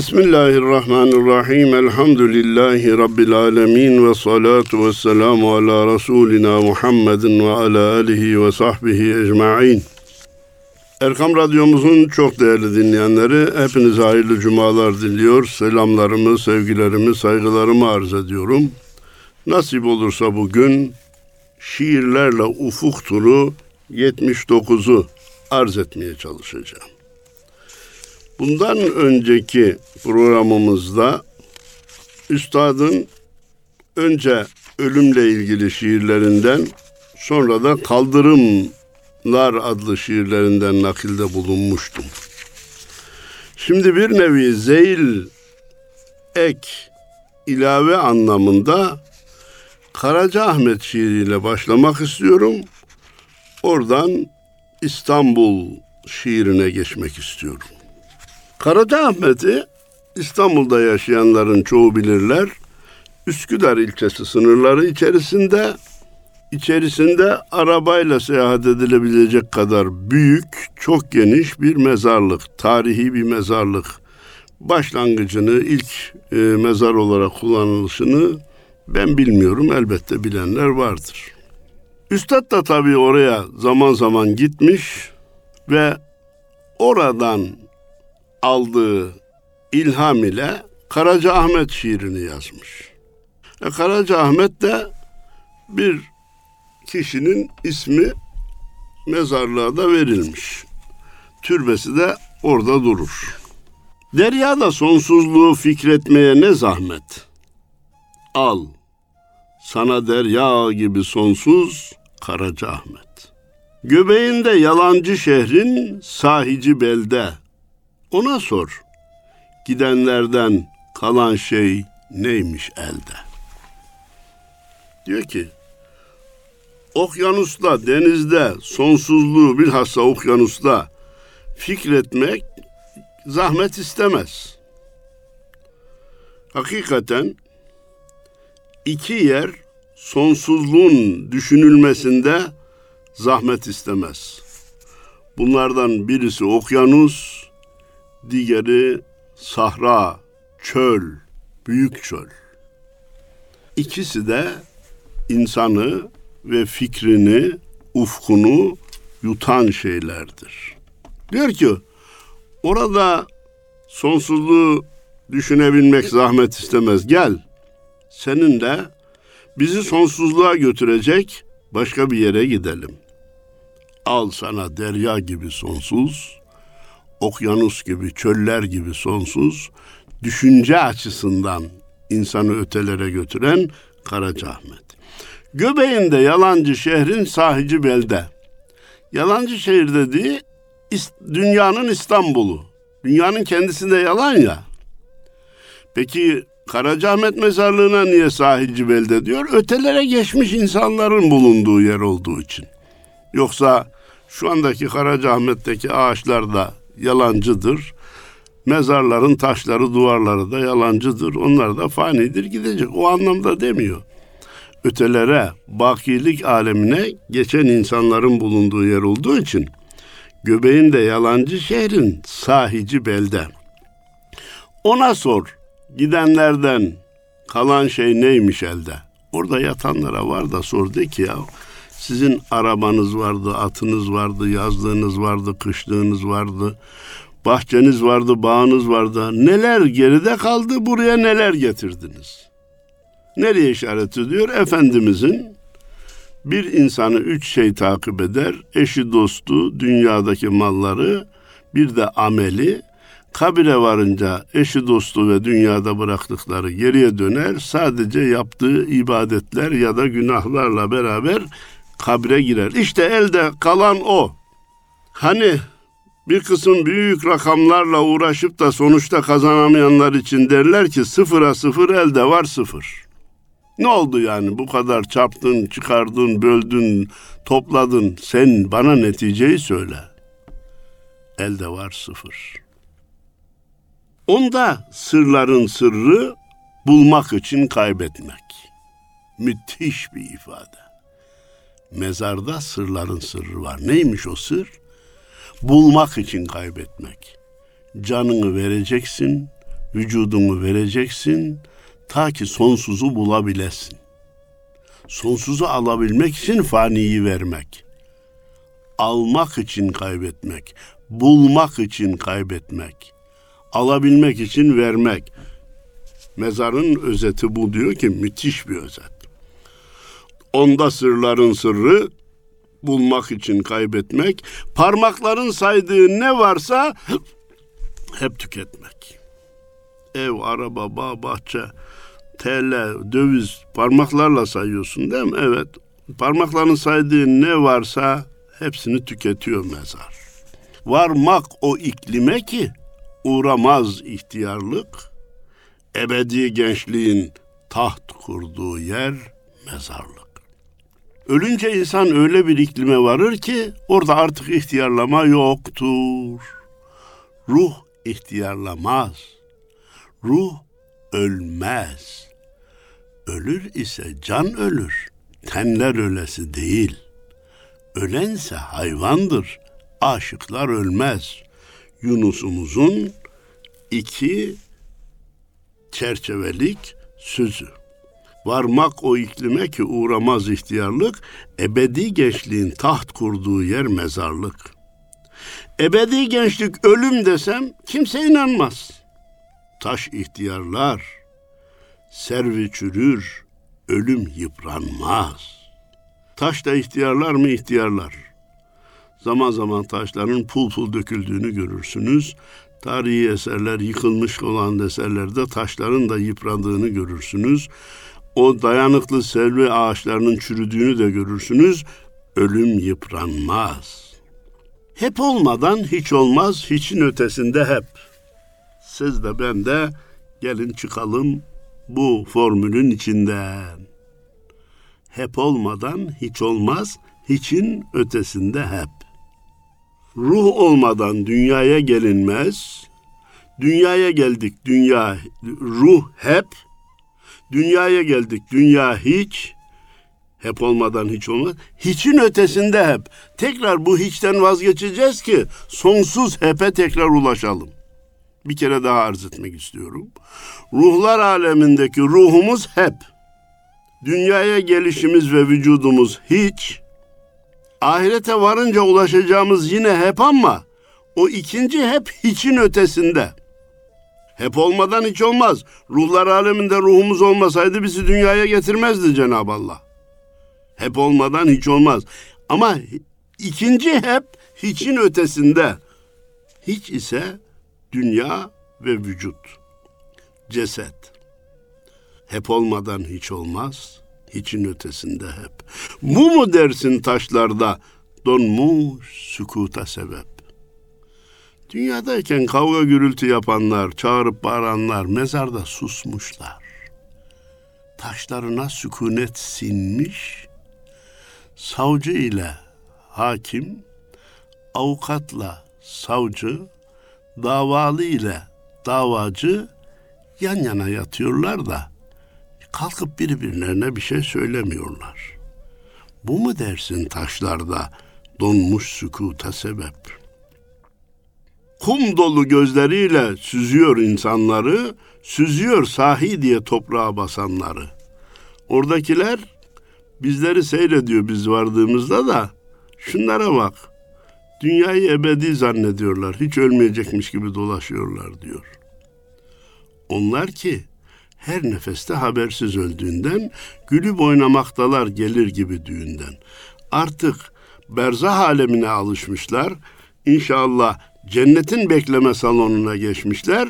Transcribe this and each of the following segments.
Bismillahirrahmanirrahim. Elhamdülillahi Rabbil alemin ve salatu ve selamu ala Resulina Muhammedin ve ala alihi ve sahbihi ecma'in. Erkam Radyomuzun çok değerli dinleyenleri, hepinize hayırlı cumalar diliyor. Selamlarımı, sevgilerimi, saygılarımı arz ediyorum. Nasip olursa bugün şiirlerle ufuk turu 79'u arz etmeye çalışacağım. Bundan önceki programımızda üstadın önce ölümle ilgili şiirlerinden sonra da Kaldırımlar adlı şiirlerinden nakilde bulunmuştum. Şimdi bir nevi zeyl ek ilave anlamında Karaca Ahmet şiiriyle başlamak istiyorum. Oradan İstanbul şiirine geçmek istiyorum. Karacaahmet'i İstanbul'da yaşayanların çoğu bilirler. Üsküdar ilçesi sınırları içerisinde içerisinde arabayla seyahat edilebilecek kadar büyük, çok geniş bir mezarlık, tarihi bir mezarlık. Başlangıcını, ilk e, mezar olarak kullanılışını ben bilmiyorum. Elbette bilenler vardır. Üstad da tabii oraya zaman zaman gitmiş ve oradan aldığı ilham ile Karaca Ahmet şiirini yazmış. E, Karaca Ahmet de bir kişinin ismi mezarlığa da verilmiş. Türbesi de orada durur. Deryada sonsuzluğu fikretmeye ne zahmet. Al, sana derya gibi sonsuz Karaca Ahmet. Göbeğinde yalancı şehrin sahici belde. Ona sor. Gidenlerden kalan şey neymiş elde? Diyor ki, okyanusta, denizde, sonsuzluğu bilhassa okyanusta fikretmek zahmet istemez. Hakikaten iki yer sonsuzluğun düşünülmesinde zahmet istemez. Bunlardan birisi okyanus, diğeri sahra, çöl, büyük çöl. İkisi de insanı ve fikrini, ufkunu yutan şeylerdir. Diyor ki orada sonsuzluğu düşünebilmek zahmet istemez. Gel seninle bizi sonsuzluğa götürecek başka bir yere gidelim. Al sana derya gibi sonsuz, okyanus gibi, çöller gibi sonsuz, düşünce açısından insanı ötelere götüren Karacaahmet. Göbeğinde yalancı şehrin sahici belde. Yalancı şehir dediği dünyanın İstanbul'u. Dünyanın kendisinde yalan ya. Peki Karacaahmet mezarlığına niye sahilci belde diyor? Ötelere geçmiş insanların bulunduğu yer olduğu için. Yoksa şu andaki Karacaahmet'teki ağaçlar da yalancıdır. Mezarların taşları, duvarları da yalancıdır. Onlar da fanidir, gidecek. O anlamda demiyor. Ötelere, bakilik alemine geçen insanların bulunduğu yer olduğu için göbeğinde yalancı şehrin sahici belde. Ona sor, gidenlerden kalan şey neymiş elde? Orada yatanlara var da sor de ki ya sizin arabanız vardı, atınız vardı, yazlığınız vardı, kışlığınız vardı, bahçeniz vardı, bağınız vardı. Neler geride kaldı, buraya neler getirdiniz? Nereye işaret ediyor? Efendimizin bir insanı üç şey takip eder. Eşi, dostu, dünyadaki malları, bir de ameli. Kabire varınca eşi, dostu ve dünyada bıraktıkları geriye döner. Sadece yaptığı ibadetler ya da günahlarla beraber kabre girer. İşte elde kalan o. Hani bir kısım büyük rakamlarla uğraşıp da sonuçta kazanamayanlar için derler ki sıfıra sıfır elde var sıfır. Ne oldu yani bu kadar çarptın, çıkardın, böldün, topladın. Sen bana neticeyi söyle. Elde var sıfır. Onda sırların sırrı bulmak için kaybetmek. Müthiş bir ifade. Mezarda sırların sırrı var. Neymiş o sır? Bulmak için kaybetmek. Canını vereceksin, vücudunu vereceksin ta ki sonsuzu bulabilesin. Sonsuzu alabilmek için faniyi vermek. Almak için kaybetmek, bulmak için kaybetmek, alabilmek için vermek. Mezarın özeti bu diyor ki müthiş bir özet. Onda sırların sırrı bulmak için kaybetmek, parmakların saydığı ne varsa hep tüketmek. Ev, araba, bağ, bahçe, TL, döviz parmaklarla sayıyorsun değil mi? Evet. Parmakların saydığı ne varsa hepsini tüketiyor mezar. Varmak o iklime ki uğramaz ihtiyarlık, ebedi gençliğin taht kurduğu yer mezarlık. Ölünce insan öyle bir iklime varır ki orada artık ihtiyarlama yoktur. Ruh ihtiyarlamaz. Ruh ölmez. Ölür ise can ölür. Tenler ölesi değil. Ölense hayvandır. Aşıklar ölmez. Yunus'umuzun iki çerçevelik sözü. Varmak o iklime ki uğramaz ihtiyarlık, ebedi gençliğin taht kurduğu yer mezarlık. Ebedi gençlik ölüm desem kimse inanmaz. Taş ihtiyarlar, servi çürür, ölüm yıpranmaz. Taş da ihtiyarlar mı ihtiyarlar. Zaman zaman taşların pul pul döküldüğünü görürsünüz. Tarihi eserler, yıkılmış olan eserlerde taşların da yıprandığını görürsünüz. O dayanıklı selvi ağaçlarının çürüdüğünü de görürsünüz. Ölüm yıpranmaz. Hep olmadan hiç olmaz, hiçin ötesinde hep. Siz de ben de gelin çıkalım bu formülün içinden. Hep olmadan hiç olmaz, hiçin ötesinde hep. Ruh olmadan dünyaya gelinmez. Dünyaya geldik, dünya, ruh hep. Dünyaya geldik, dünya hiç. Hep olmadan hiç olmaz. Hiçin ötesinde hep. Tekrar bu hiçten vazgeçeceğiz ki sonsuz hepe tekrar ulaşalım. Bir kere daha arz etmek istiyorum. Ruhlar alemindeki ruhumuz hep. Dünyaya gelişimiz ve vücudumuz hiç. Ahirete varınca ulaşacağımız yine hep ama o ikinci hep hiçin ötesinde. Hep olmadan hiç olmaz. Ruhlar aleminde ruhumuz olmasaydı bizi dünyaya getirmezdi Cenab-ı Allah. Hep olmadan hiç olmaz. Ama ikinci hep hiçin ötesinde. Hiç ise dünya ve vücut. Ceset. Hep olmadan hiç olmaz. Hiçin ötesinde hep. Bu mu dersin taşlarda donmuş sükuta sebep? Dünyadayken kavga gürültü yapanlar, çağırıp bağıranlar mezarda susmuşlar. Taşlarına sükunet sinmiş, savcı ile hakim, avukatla savcı, davalı ile davacı yan yana yatıyorlar da kalkıp birbirlerine bir şey söylemiyorlar. Bu mu dersin taşlarda donmuş sükuta sebep? Kum dolu gözleriyle süzüyor insanları, süzüyor sahi diye toprağa basanları. Oradakiler bizleri seyrediyor biz vardığımızda da şunlara bak. Dünyayı ebedi zannediyorlar. Hiç ölmeyecekmiş gibi dolaşıyorlar diyor. Onlar ki her nefeste habersiz öldüğünden gülüp oynamaktalar gelir gibi düğünden. Artık berzah alemine alışmışlar. İnşallah cennetin bekleme salonuna geçmişler.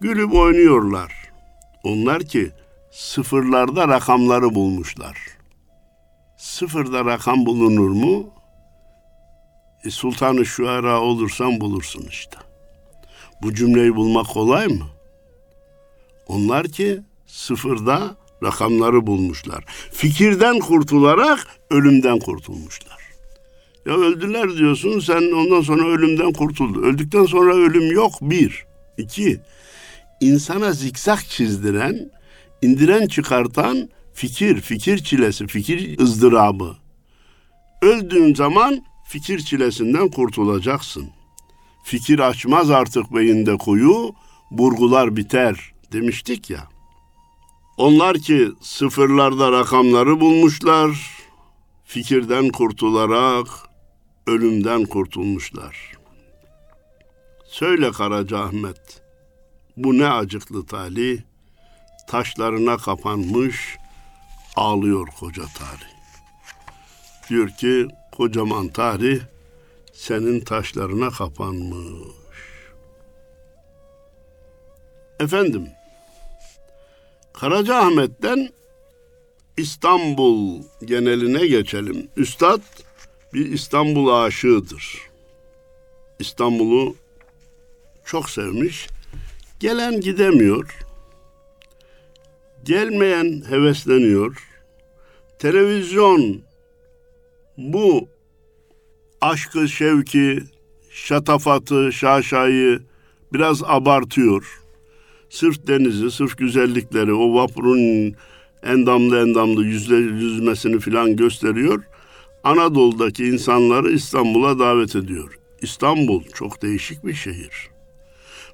Gülüp oynuyorlar. Onlar ki sıfırlarda rakamları bulmuşlar. Sıfırda rakam bulunur mu? E, Sultanı Şuara olursan bulursun işte. Bu cümleyi bulmak kolay mı? Onlar ki sıfırda rakamları bulmuşlar. Fikirden kurtularak ölümden kurtulmuşlar. Ya öldüler diyorsun sen ondan sonra ölümden kurtuldu. Öldükten sonra ölüm yok bir. iki insana zikzak çizdiren, indiren çıkartan fikir, fikir çilesi, fikir ızdırabı. Öldüğün zaman fikir çilesinden kurtulacaksın. Fikir açmaz artık beyinde kuyu, burgular biter demiştik ya. Onlar ki sıfırlarda rakamları bulmuşlar, fikirden kurtularak ölümden kurtulmuşlar. Söyle Karaca Ahmet, bu ne acıklı tali, taşlarına kapanmış, ağlıyor koca tarih. Diyor ki kocaman tarih senin taşlarına kapanmış. Efendim, Karacaahmet'ten İstanbul geneline geçelim. Üstad bir İstanbul aşığıdır. İstanbul'u çok sevmiş. Gelen gidemiyor. Gelmeyen hevesleniyor. Televizyon bu aşkı, şevki, şatafatı, şaşayı biraz abartıyor. Sırf denizi, sırf güzellikleri, o vapurun endamlı endamlı yüzle, yüzmesini filan gösteriyor. Anadolu'daki insanları İstanbul'a davet ediyor. İstanbul çok değişik bir şehir.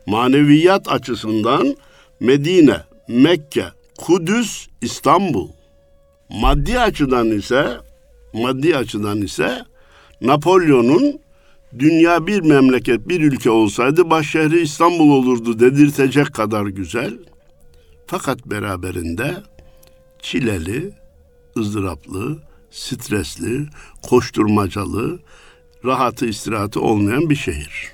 Maneviyat açısından Medine, Mekke, Kudüs, İstanbul. Maddi açıdan ise maddi açıdan ise Napolyon'un dünya bir memleket, bir ülke olsaydı başşehri İstanbul olurdu dedirtecek kadar güzel. Fakat beraberinde çileli, ızdıraplı, stresli, koşturmacalı, rahatı istirahatı olmayan bir şehir.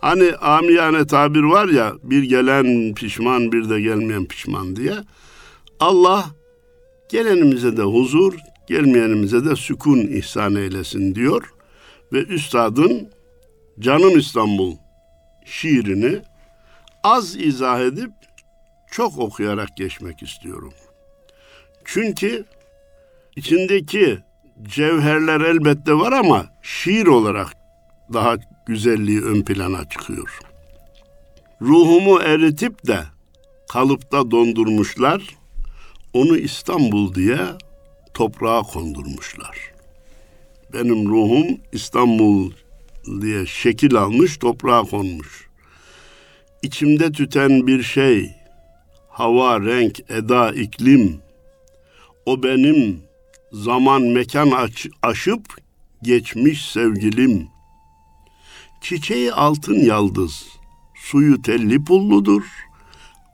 Hani amiyane tabir var ya bir gelen pişman bir de gelmeyen pişman diye. Allah gelenimize de huzur, gelmeyenimize de sükun ihsan eylesin diyor. Ve üstadın Canım İstanbul şiirini az izah edip çok okuyarak geçmek istiyorum. Çünkü içindeki cevherler elbette var ama şiir olarak daha güzelliği ön plana çıkıyor. Ruhumu eritip de kalıpta dondurmuşlar, onu İstanbul diye toprağa kondurmuşlar. Benim ruhum İstanbul diye şekil almış, toprağa konmuş. İçimde tüten bir şey, hava, renk, eda, iklim, o benim zaman, mekan aç, aşıp geçmiş sevgilim. Çiçeği altın yaldız, suyu telli pulludur.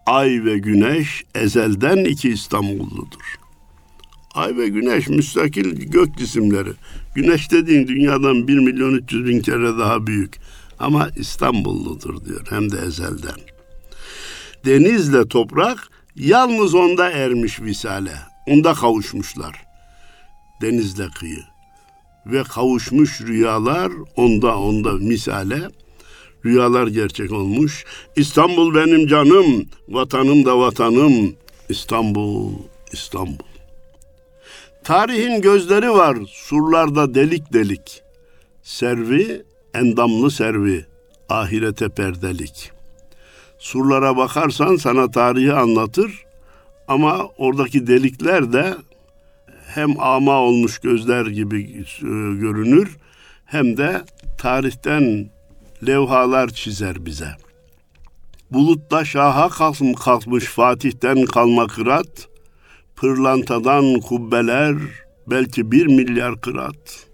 Ay ve güneş ezelden iki İstanbulludur. Ay ve güneş müstakil gök cisimleri. Güneş dediğin dünyadan 1 milyon 300 bin kere daha büyük. Ama İstanbulludur diyor hem de ezelden. Denizle toprak yalnız onda ermiş visale. Onda kavuşmuşlar. Denizle kıyı. Ve kavuşmuş rüyalar onda onda misale. Rüyalar gerçek olmuş. İstanbul benim canım, vatanım da vatanım. İstanbul, İstanbul. Tarihin gözleri var surlarda delik delik. Servi, endamlı servi, ahirete perdelik. Surlara bakarsan sana tarihi anlatır ama oradaki delikler de hem ama olmuş gözler gibi e, görünür hem de tarihten levhalar çizer bize. Bulutta şaha kalkmış Fatih'ten kalma kırat, pırlantadan kubbeler belki bir milyar kırat.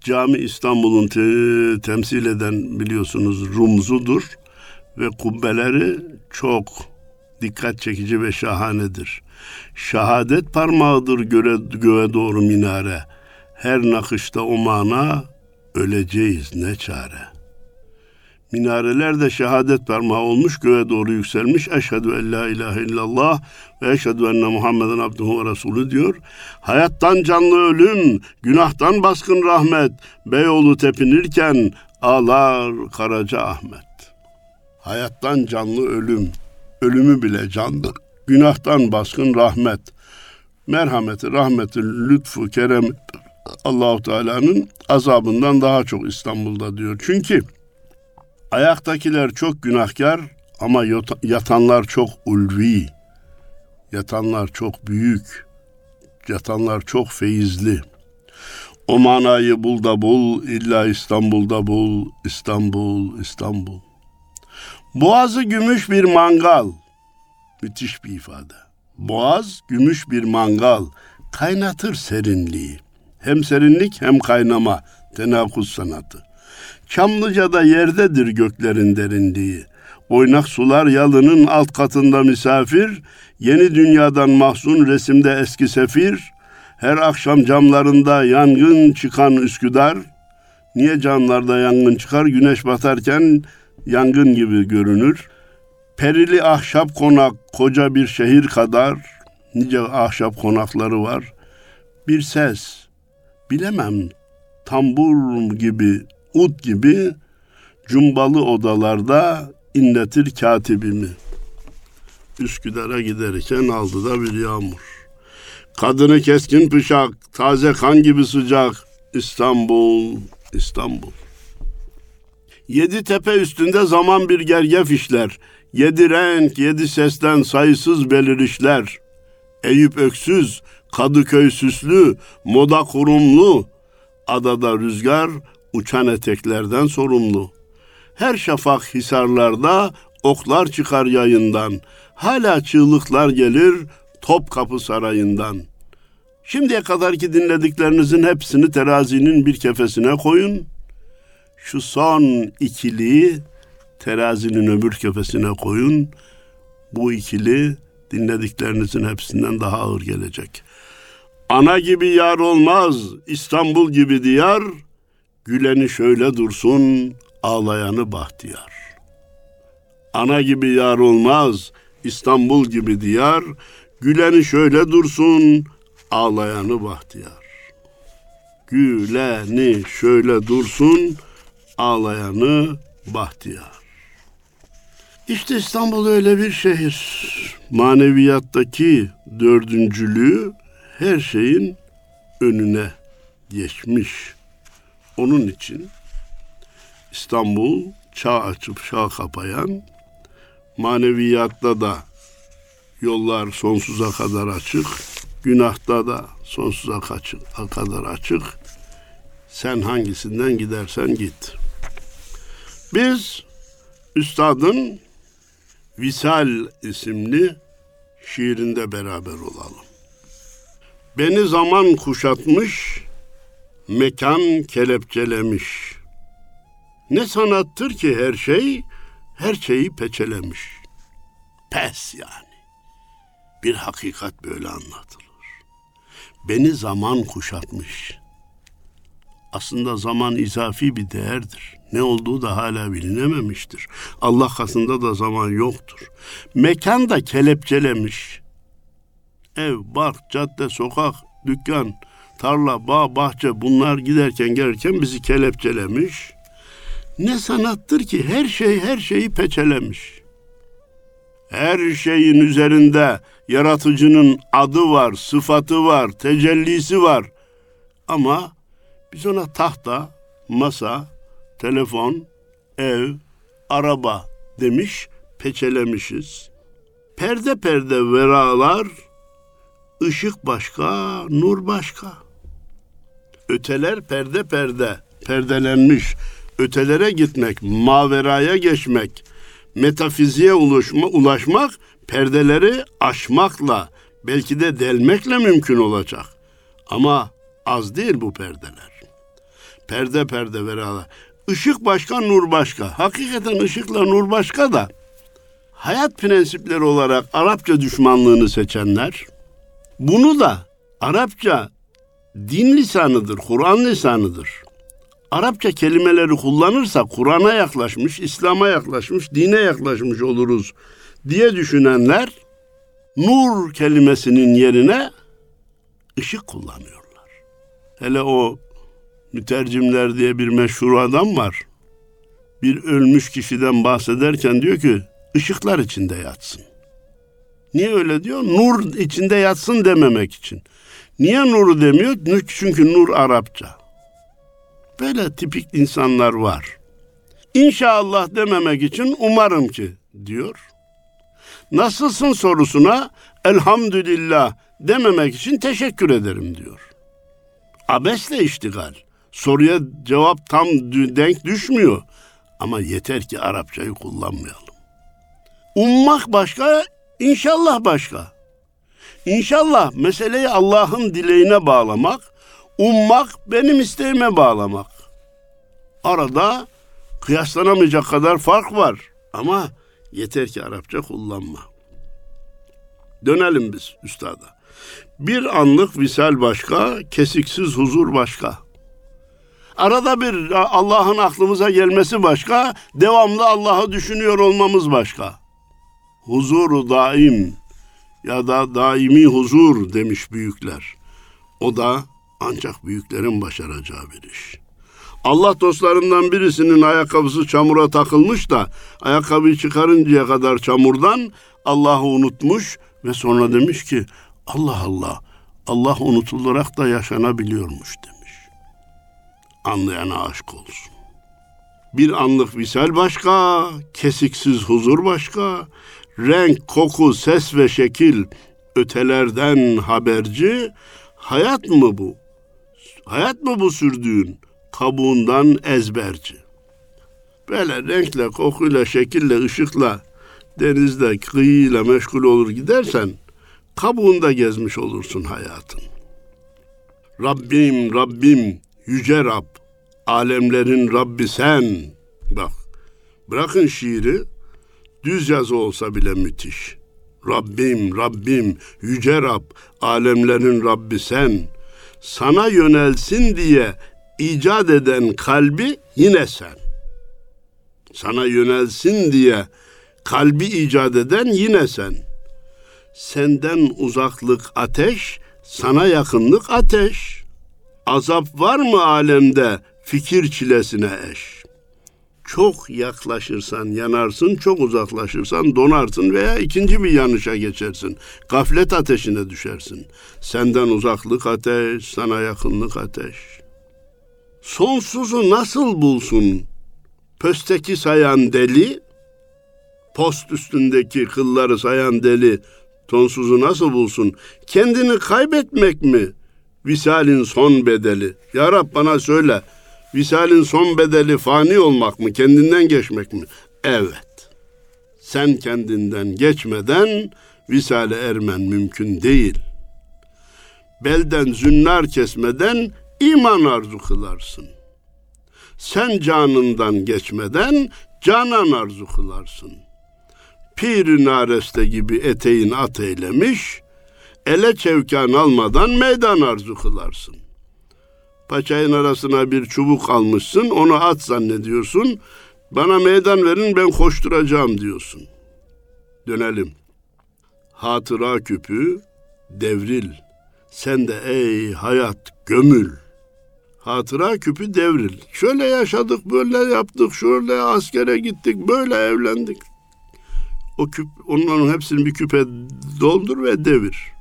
Cami İstanbul'un te- temsil eden biliyorsunuz rumzudur ve kubbeleri çok dikkat çekici ve şahanedir. Şahadet parmağıdır göre, göğe doğru minare. Her nakışta o mana öleceğiz ne çare.'' Minareler de şehadet parmağı olmuş, göğe doğru yükselmiş. Eşhedü en la ilahe illallah ve eşhedü enne Muhammeden abduhu ve resulü diyor. Hayattan canlı ölüm, günahtan baskın rahmet, Beyoğlu tepinirken ağlar Karaca Ahmet. Hayattan canlı ölüm, ölümü bile canlı. Günahtan baskın rahmet, merhameti, rahmeti, lütfu, kerem Allahu Teala'nın azabından daha çok İstanbul'da diyor. Çünkü Ayaktakiler çok günahkar ama yatanlar çok ulvi. Yatanlar çok büyük. Yatanlar çok feyizli. O manayı bul da bul, illa İstanbul'da bul, İstanbul, İstanbul. Boğazı gümüş bir mangal. Müthiş bir ifade. Boğaz gümüş bir mangal. Kaynatır serinliği. Hem serinlik hem kaynama. Tenakuz sanatı. Çamlıca'da yerdedir göklerin derinliği. Oynak sular yalının alt katında misafir, yeni dünyadan mahzun resimde eski sefir, her akşam camlarında yangın çıkan Üsküdar, niye camlarda yangın çıkar? Güneş batarken yangın gibi görünür. Perili ahşap konak koca bir şehir kadar, nice ahşap konakları var. Bir ses, bilemem tambur gibi, ut gibi cumbalı odalarda inletir katibimi. Üsküdar'a giderken aldı da bir yağmur. Kadını keskin bıçak, taze kan gibi sıcak. İstanbul, İstanbul. Yedi tepe üstünde zaman bir gergef işler. Yedi renk, yedi sesten sayısız belirişler. Eyüp öksüz, Kadıköy süslü, moda kurumlu. Adada rüzgar, uçan eteklerden sorumlu. Her şafak hisarlarda oklar çıkar yayından. Hala çığlıklar gelir Topkapı Sarayı'ndan. Şimdiye kadarki dinlediklerinizin hepsini terazinin bir kefesine koyun. Şu son ikiliyi terazinin öbür kefesine koyun. Bu ikili dinlediklerinizin hepsinden daha ağır gelecek. Ana gibi yar olmaz, İstanbul gibi diyar, güleni şöyle dursun, ağlayanı bahtiyar. Ana gibi yar olmaz, İstanbul gibi diyar, güleni şöyle dursun, ağlayanı bahtiyar. Güleni şöyle dursun, ağlayanı bahtiyar. İşte İstanbul öyle bir şehir. Maneviyattaki dördüncülüğü her şeyin önüne geçmiş. Onun için İstanbul çağ açıp çağ kapayan, maneviyatta da yollar sonsuza kadar açık, günahta da sonsuza kadar açık. Sen hangisinden gidersen git. Biz Üstad'ın Visal isimli şiirinde beraber olalım. Beni zaman kuşatmış, mekan kelepçelemiş.'' Ne sanattır ki her şey, her şeyi peçelemiş. Pes yani. Bir hakikat böyle anlatılır. Beni zaman kuşatmış. Aslında zaman izafi bir değerdir. Ne olduğu da hala bilinememiştir. Allah katında da zaman yoktur. Mekan da kelepçelemiş. Ev, bark, cadde, sokak, dükkan, tarla, bağ, bahçe bunlar giderken gelirken bizi kelepçelemiş ne sanattır ki her şey her şeyi peçelemiş. Her şeyin üzerinde yaratıcının adı var, sıfatı var, tecellisi var. Ama biz ona tahta, masa, telefon, ev, araba demiş, peçelemişiz. Perde perde veralar, ışık başka, nur başka. Öteler perde perde, perdelenmiş ötelere gitmek, maveraya geçmek, metafiziğe ulaşma, ulaşmak, perdeleri aşmakla, belki de delmekle mümkün olacak. Ama az değil bu perdeler. Perde perde veralar. Işık başka, nur başka. Hakikaten ışıkla nur başka da hayat prensipleri olarak Arapça düşmanlığını seçenler bunu da Arapça din lisanıdır, Kur'an lisanıdır. Arapça kelimeleri kullanırsa Kur'an'a yaklaşmış, İslam'a yaklaşmış, dine yaklaşmış oluruz diye düşünenler nur kelimesinin yerine ışık kullanıyorlar. Hele o mütercimler diye bir meşhur adam var. Bir ölmüş kişiden bahsederken diyor ki ışıklar içinde yatsın. Niye öyle diyor? Nur içinde yatsın dememek için. Niye nuru demiyor? Çünkü nur Arapça. Böyle tipik insanlar var. İnşallah dememek için umarım ki diyor. Nasılsın sorusuna elhamdülillah dememek için teşekkür ederim diyor. Abesle iştigal. Soruya cevap tam denk düşmüyor. Ama yeter ki Arapçayı kullanmayalım. Ummak başka, inşallah başka. İnşallah meseleyi Allah'ın dileğine bağlamak, ummak benim isteğime bağlamak. Arada kıyaslanamayacak kadar fark var ama yeter ki Arapça kullanma. Dönelim biz üstada. Bir anlık visal başka, kesiksiz huzur başka. Arada bir Allah'ın aklımıza gelmesi başka, devamlı Allah'ı düşünüyor olmamız başka. Huzuru daim ya da daimi huzur demiş büyükler. O da ancak büyüklerin başaracağı bir iş. Allah dostlarından birisinin ayakkabısı çamura takılmış da ayakkabıyı çıkarıncaya kadar çamurdan Allah'ı unutmuş ve sonra demiş ki Allah Allah Allah unutularak da yaşanabiliyormuş demiş. Anlayana aşk olsun. Bir anlık visal başka, kesiksiz huzur başka, renk, koku, ses ve şekil ötelerden haberci, hayat mı bu? Hayat mı bu sürdüğün? Kabuğundan ezberci. Böyle renkle, kokuyla, şekille, ışıkla, denizde, kıyıyla meşgul olur gidersen, kabuğunda gezmiş olursun hayatın. Rabbim, Rabbim, yüce Rab, alemlerin Rabbi sen. Bak, bırakın şiiri, düz yazı olsa bile müthiş. Rabbim, Rabbim, yüce Rab, alemlerin Rabbi sen. Sana yönelsin diye icat eden kalbi yine sen. Sana yönelsin diye kalbi icat eden yine sen. Senden uzaklık ateş, sana yakınlık ateş. Azap var mı alemde fikir çilesine eş? Çok yaklaşırsan yanarsın, çok uzaklaşırsan donarsın veya ikinci bir yanışa geçersin. Gaflet ateşine düşersin. Senden uzaklık ateş, sana yakınlık ateş. Sonsuzu nasıl bulsun? Pösteki sayan deli, post üstündeki kılları sayan deli sonsuzu nasıl bulsun? Kendini kaybetmek mi? Visalin son bedeli. Ya Rab bana söyle. Visalin son bedeli fani olmak mı? Kendinden geçmek mi? Evet. Sen kendinden geçmeden visale ermen mümkün değil. Belden zünnar kesmeden iman arzu kılarsın. Sen canından geçmeden canan arzu kılarsın. Pir nareste gibi eteğin at eylemiş, ele çevkan almadan meydan arzu kılarsın. Paçayın arasına bir çubuk almışsın, onu at zannediyorsun. Bana meydan verin ben koşturacağım diyorsun. Dönelim. Hatıra küpü devril. Sen de ey hayat gömül. Hatıra küpü devril. Şöyle yaşadık, böyle yaptık, şöyle askere gittik, böyle evlendik. O küp, onların hepsini bir küpe doldur ve devir.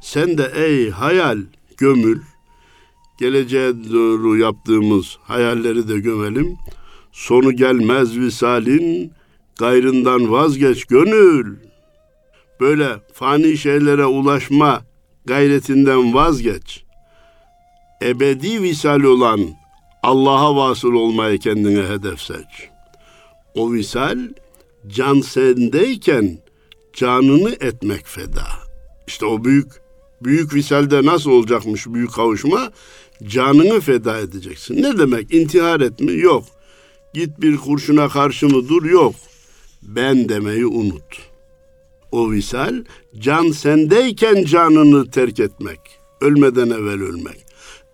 Sen de ey hayal gömül, geleceğe doğru yaptığımız hayalleri de gömelim. Sonu gelmez visalin, gayrından vazgeç gönül. Böyle fani şeylere ulaşma gayretinden vazgeç. Ebedi visal olan Allah'a vasıl olmayı kendine hedef seç. O visal can sendeyken canını etmek feda. İşte o büyük büyük visalde nasıl olacakmış büyük kavuşma? Canını feda edeceksin. Ne demek? İntihar etme? Yok. Git bir kurşuna karşı mı dur? Yok. Ben demeyi unut. O visal can sendeyken canını terk etmek. Ölmeden evvel ölmek.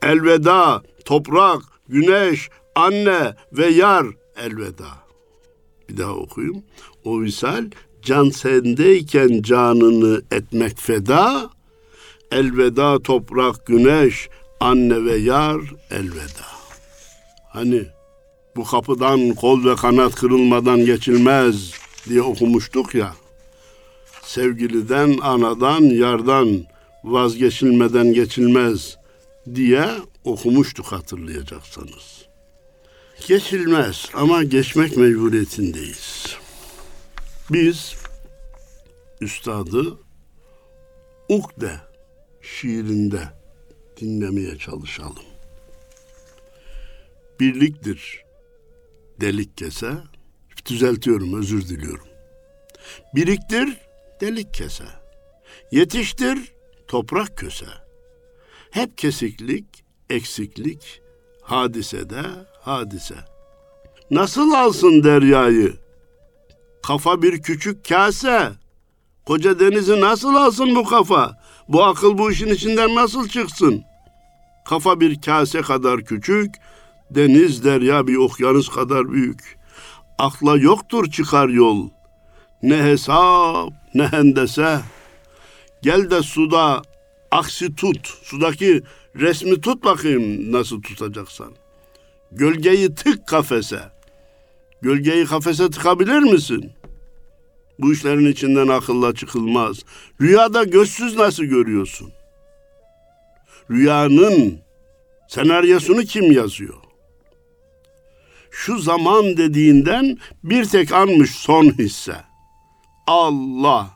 Elveda toprak, güneş, anne ve yar elveda. Bir daha okuyayım. O visal can sendeyken canını etmek feda. Elveda toprak, güneş, anne ve yar elveda. Hani bu kapıdan kol ve kanat kırılmadan geçilmez diye okumuştuk ya. Sevgiliden, anadan, yardan vazgeçilmeden geçilmez diye okumuştuk hatırlayacaksanız. Geçilmez ama geçmek mecburiyetindeyiz. Biz üstadı Ukde şiirinde dinlemeye çalışalım. Birliktir delik kese, düzeltiyorum özür diliyorum. Biriktir, delik kese. Yetiştir, toprak köse. Hep kesiklik, eksiklik, hadisede hadise. Nasıl alsın deryayı? Kafa bir küçük kase. Koca denizi nasıl alsın bu kafa? Bu akıl bu işin içinden nasıl çıksın? Kafa bir kase kadar küçük, deniz derya bir okyanus kadar büyük. Akla yoktur çıkar yol. Ne hesap, ne hendese. Gel de suda aksi tut. Sudaki resmi tut bakayım nasıl tutacaksan. Gölgeyi tık kafese. Gölgeyi kafese tıkabilir misin? Bu işlerin içinden akılla çıkılmaz. Rüyada gözsüz nasıl görüyorsun? Rüyanın senaryosunu kim yazıyor? Şu zaman dediğinden bir tek anmış son hisse. Allah.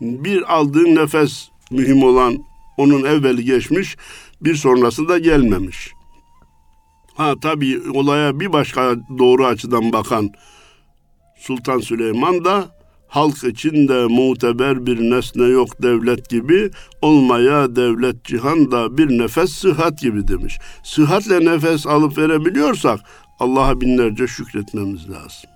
Bir aldığın nefes mühim olan onun evveli geçmiş, bir sonrası da gelmemiş. Ha tabii olaya bir başka doğru açıdan bakan Sultan Süleyman da halk içinde muteber bir nesne yok devlet gibi olmaya devlet cihanda bir nefes sıhhat gibi demiş. Sıhhatle nefes alıp verebiliyorsak Allah'a binlerce şükretmemiz lazım.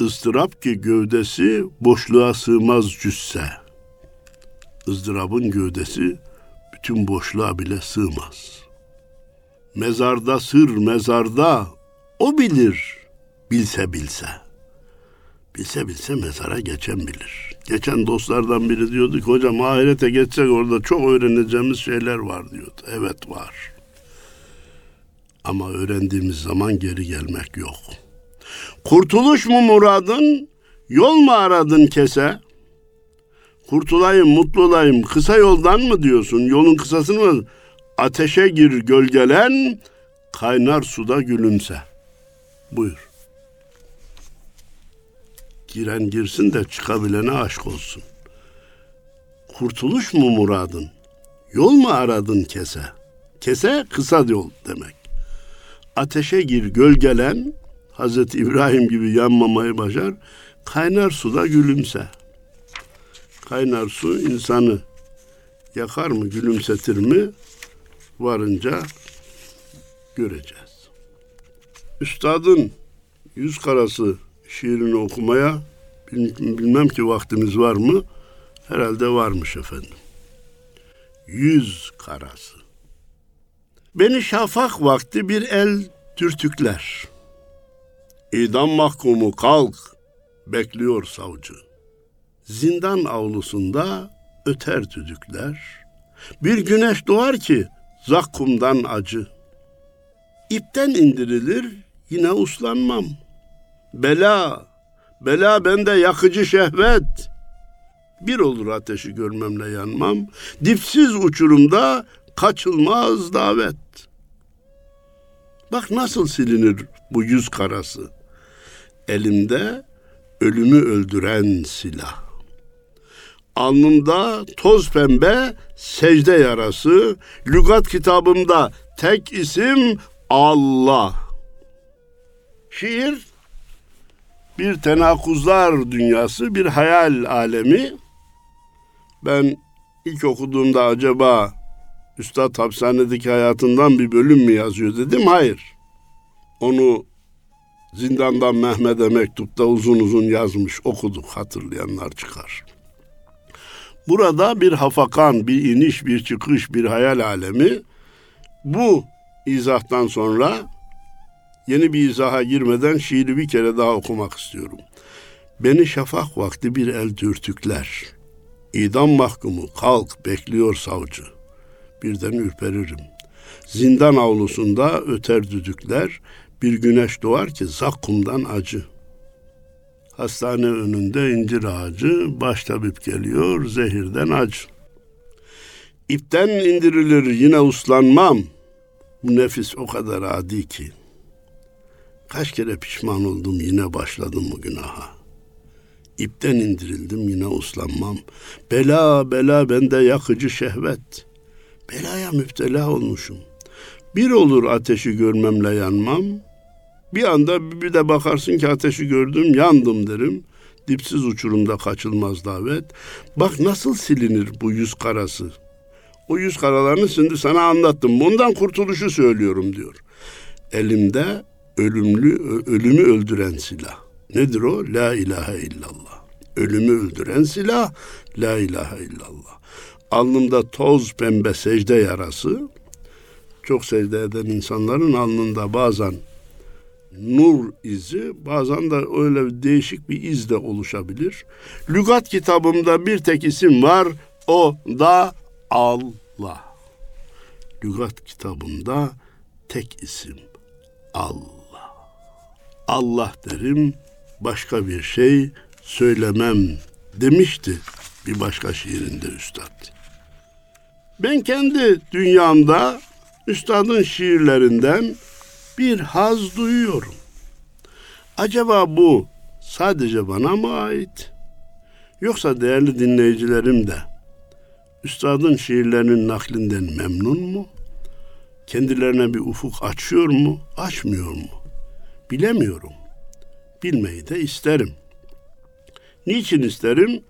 Istırap ki gövdesi boşluğa sığmaz cüsse. ızdırabın gövdesi bütün boşluğa bile sığmaz. Mezarda sır mezarda o bilir bilse bilse. Bilse bilse mezara geçen bilir. Geçen dostlardan biri diyordu ki hocam ahirete geçsek orada çok öğreneceğimiz şeyler var diyordu. Evet var. Ama öğrendiğimiz zaman geri gelmek yok. Kurtuluş mu muradın, yol mu aradın kese? Kurtulayım, mutlu olayım, kısa yoldan mı diyorsun? Yolun kısasını mı? Ateşe gir gölgelen, kaynar suda gülümse. Buyur. Giren girsin de çıkabilene aşk olsun. Kurtuluş mu muradın? Yol mu aradın kese? Kese kısa yol demek. Ateşe gir gölgelen, Hazreti İbrahim gibi yanmamayı başar, kaynar suda gülümse. Kaynar su insanı yakar mı, gülümsetir mi? Varınca göreceğiz. Üstadın yüz karası şiirini okumaya bilmem ki vaktimiz var mı? Herhalde varmış efendim. Yüz karası. Beni şafak vakti bir el dürtükler. İdam mahkumu kalk, bekliyor savcı. Zindan avlusunda öter düdükler. Bir güneş doğar ki zakkumdan acı. İpten indirilir yine uslanmam. Bela, bela bende yakıcı şehvet. Bir olur ateşi görmemle yanmam. Dipsiz uçurumda kaçılmaz davet. Bak nasıl silinir bu yüz karası. Elimde ölümü öldüren silah. Alnımda toz pembe secde yarası, lügat kitabımda tek isim Allah. Şiir bir tenakuzlar dünyası, bir hayal alemi. Ben ilk okuduğumda acaba Üstad hapishanedeki hayatından bir bölüm mü yazıyor dedim. Hayır. Onu zindandan Mehmet'e mektupta uzun uzun yazmış, okuduk hatırlayanlar çıkar. Burada bir hafakan, bir iniş, bir çıkış, bir hayal alemi. Bu izahtan sonra yeni bir izaha girmeden şiiri bir kere daha okumak istiyorum. Beni şafak vakti bir el dürtükler. İdam mahkumu kalk bekliyor savcı. Birden ürperirim. Zindan avlusunda öter düdükler. Bir güneş doğar ki zakkumdan acı. Hastane önünde incir ağacı, baş tabip geliyor zehirden acı. İpten indirilir yine uslanmam. Bu nefis o kadar adi ki. Kaç kere pişman oldum yine başladım bu günaha. İpten indirildim yine uslanmam. Bela bela bende yakıcı şehvet. Belaya müptela olmuşum. Bir olur ateşi görmemle yanmam. Bir anda bir de bakarsın ki ateşi gördüm yandım derim. Dipsiz uçurumda kaçılmaz davet. Bak nasıl silinir bu yüz karası. O yüz karalarını şimdi sana anlattım. Bundan kurtuluşu söylüyorum diyor. Elimde ölümlü ölümü öldüren silah. Nedir o? La ilahe illallah. Ölümü öldüren silah la ilahe illallah. Alnımda toz pembe secde yarası. Çok secde eden insanların alnında bazen nur izi bazen de öyle değişik bir iz de oluşabilir. Lügat kitabımda bir tek isim var o da Allah. Lügat kitabımda tek isim Allah. Allah derim başka bir şey söylemem demişti bir başka şiirinde üstad. Ben kendi dünyamda üstadın şiirlerinden bir haz duyuyorum. Acaba bu sadece bana mı ait? Yoksa değerli dinleyicilerim de üstadın şiirlerinin naklinden memnun mu? Kendilerine bir ufuk açıyor mu, açmıyor mu? Bilemiyorum. Bilmeyi de isterim. Niçin isterim?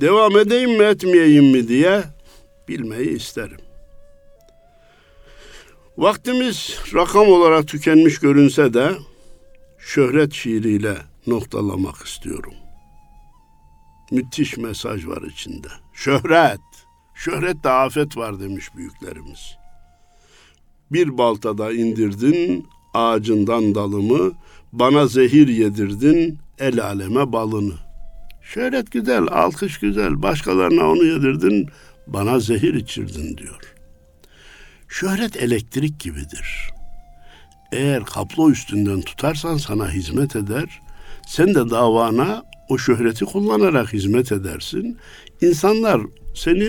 Devam edeyim mi etmeyeyim mi diye bilmeyi isterim. Vaktimiz rakam olarak tükenmiş görünse de şöhret şiiriyle noktalamak istiyorum. Müthiş mesaj var içinde. Şöhret, şöhret de afet var demiş büyüklerimiz. Bir baltada indirdin ağacından dalımı, bana zehir yedirdin el aleme balını. Şöhret güzel, alkış güzel, başkalarına onu yedirdin, bana zehir içirdin diyor. Şöhret elektrik gibidir. Eğer kaplo üstünden tutarsan sana hizmet eder. Sen de davana o şöhreti kullanarak hizmet edersin. İnsanlar seni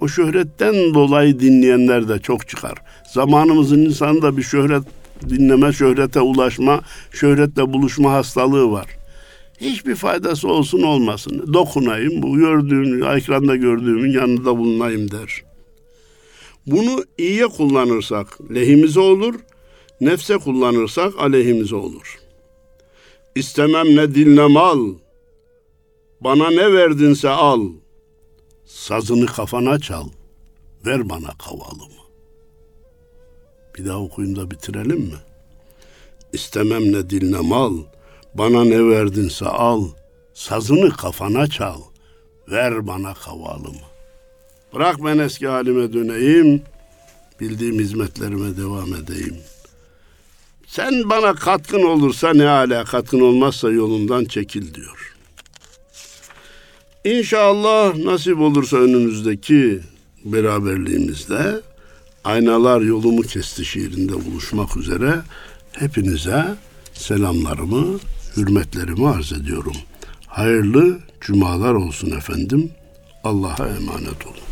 o şöhretten dolayı dinleyenler de çok çıkar. Zamanımızın insanında bir şöhret dinleme, şöhrete ulaşma, şöhretle buluşma hastalığı var. Hiçbir faydası olsun olmasın. Dokunayım, bu gördüğüm, ekranda gördüğümün yanında bulunayım der. Bunu iyiye kullanırsak lehimize olur, nefse kullanırsak aleyhimize olur. İstemem ne dil ne mal, bana ne verdinse al, sazını kafana çal, ver bana kavalımı. Bir daha okuyun da bitirelim mi? İstemem ne dil ne mal, bana ne verdinse al, sazını kafana çal, ver bana kavalımı. Bırak ben eski halime döneyim, bildiğim hizmetlerime devam edeyim. Sen bana katkın olursa ne ala, katkın olmazsa yolundan çekil diyor. İnşallah nasip olursa önümüzdeki beraberliğimizde Aynalar yolumu kesti şiirinde buluşmak üzere hepinize selamlarımı, hürmetlerimi arz ediyorum. Hayırlı cumalar olsun efendim. Allah'a emanet olun.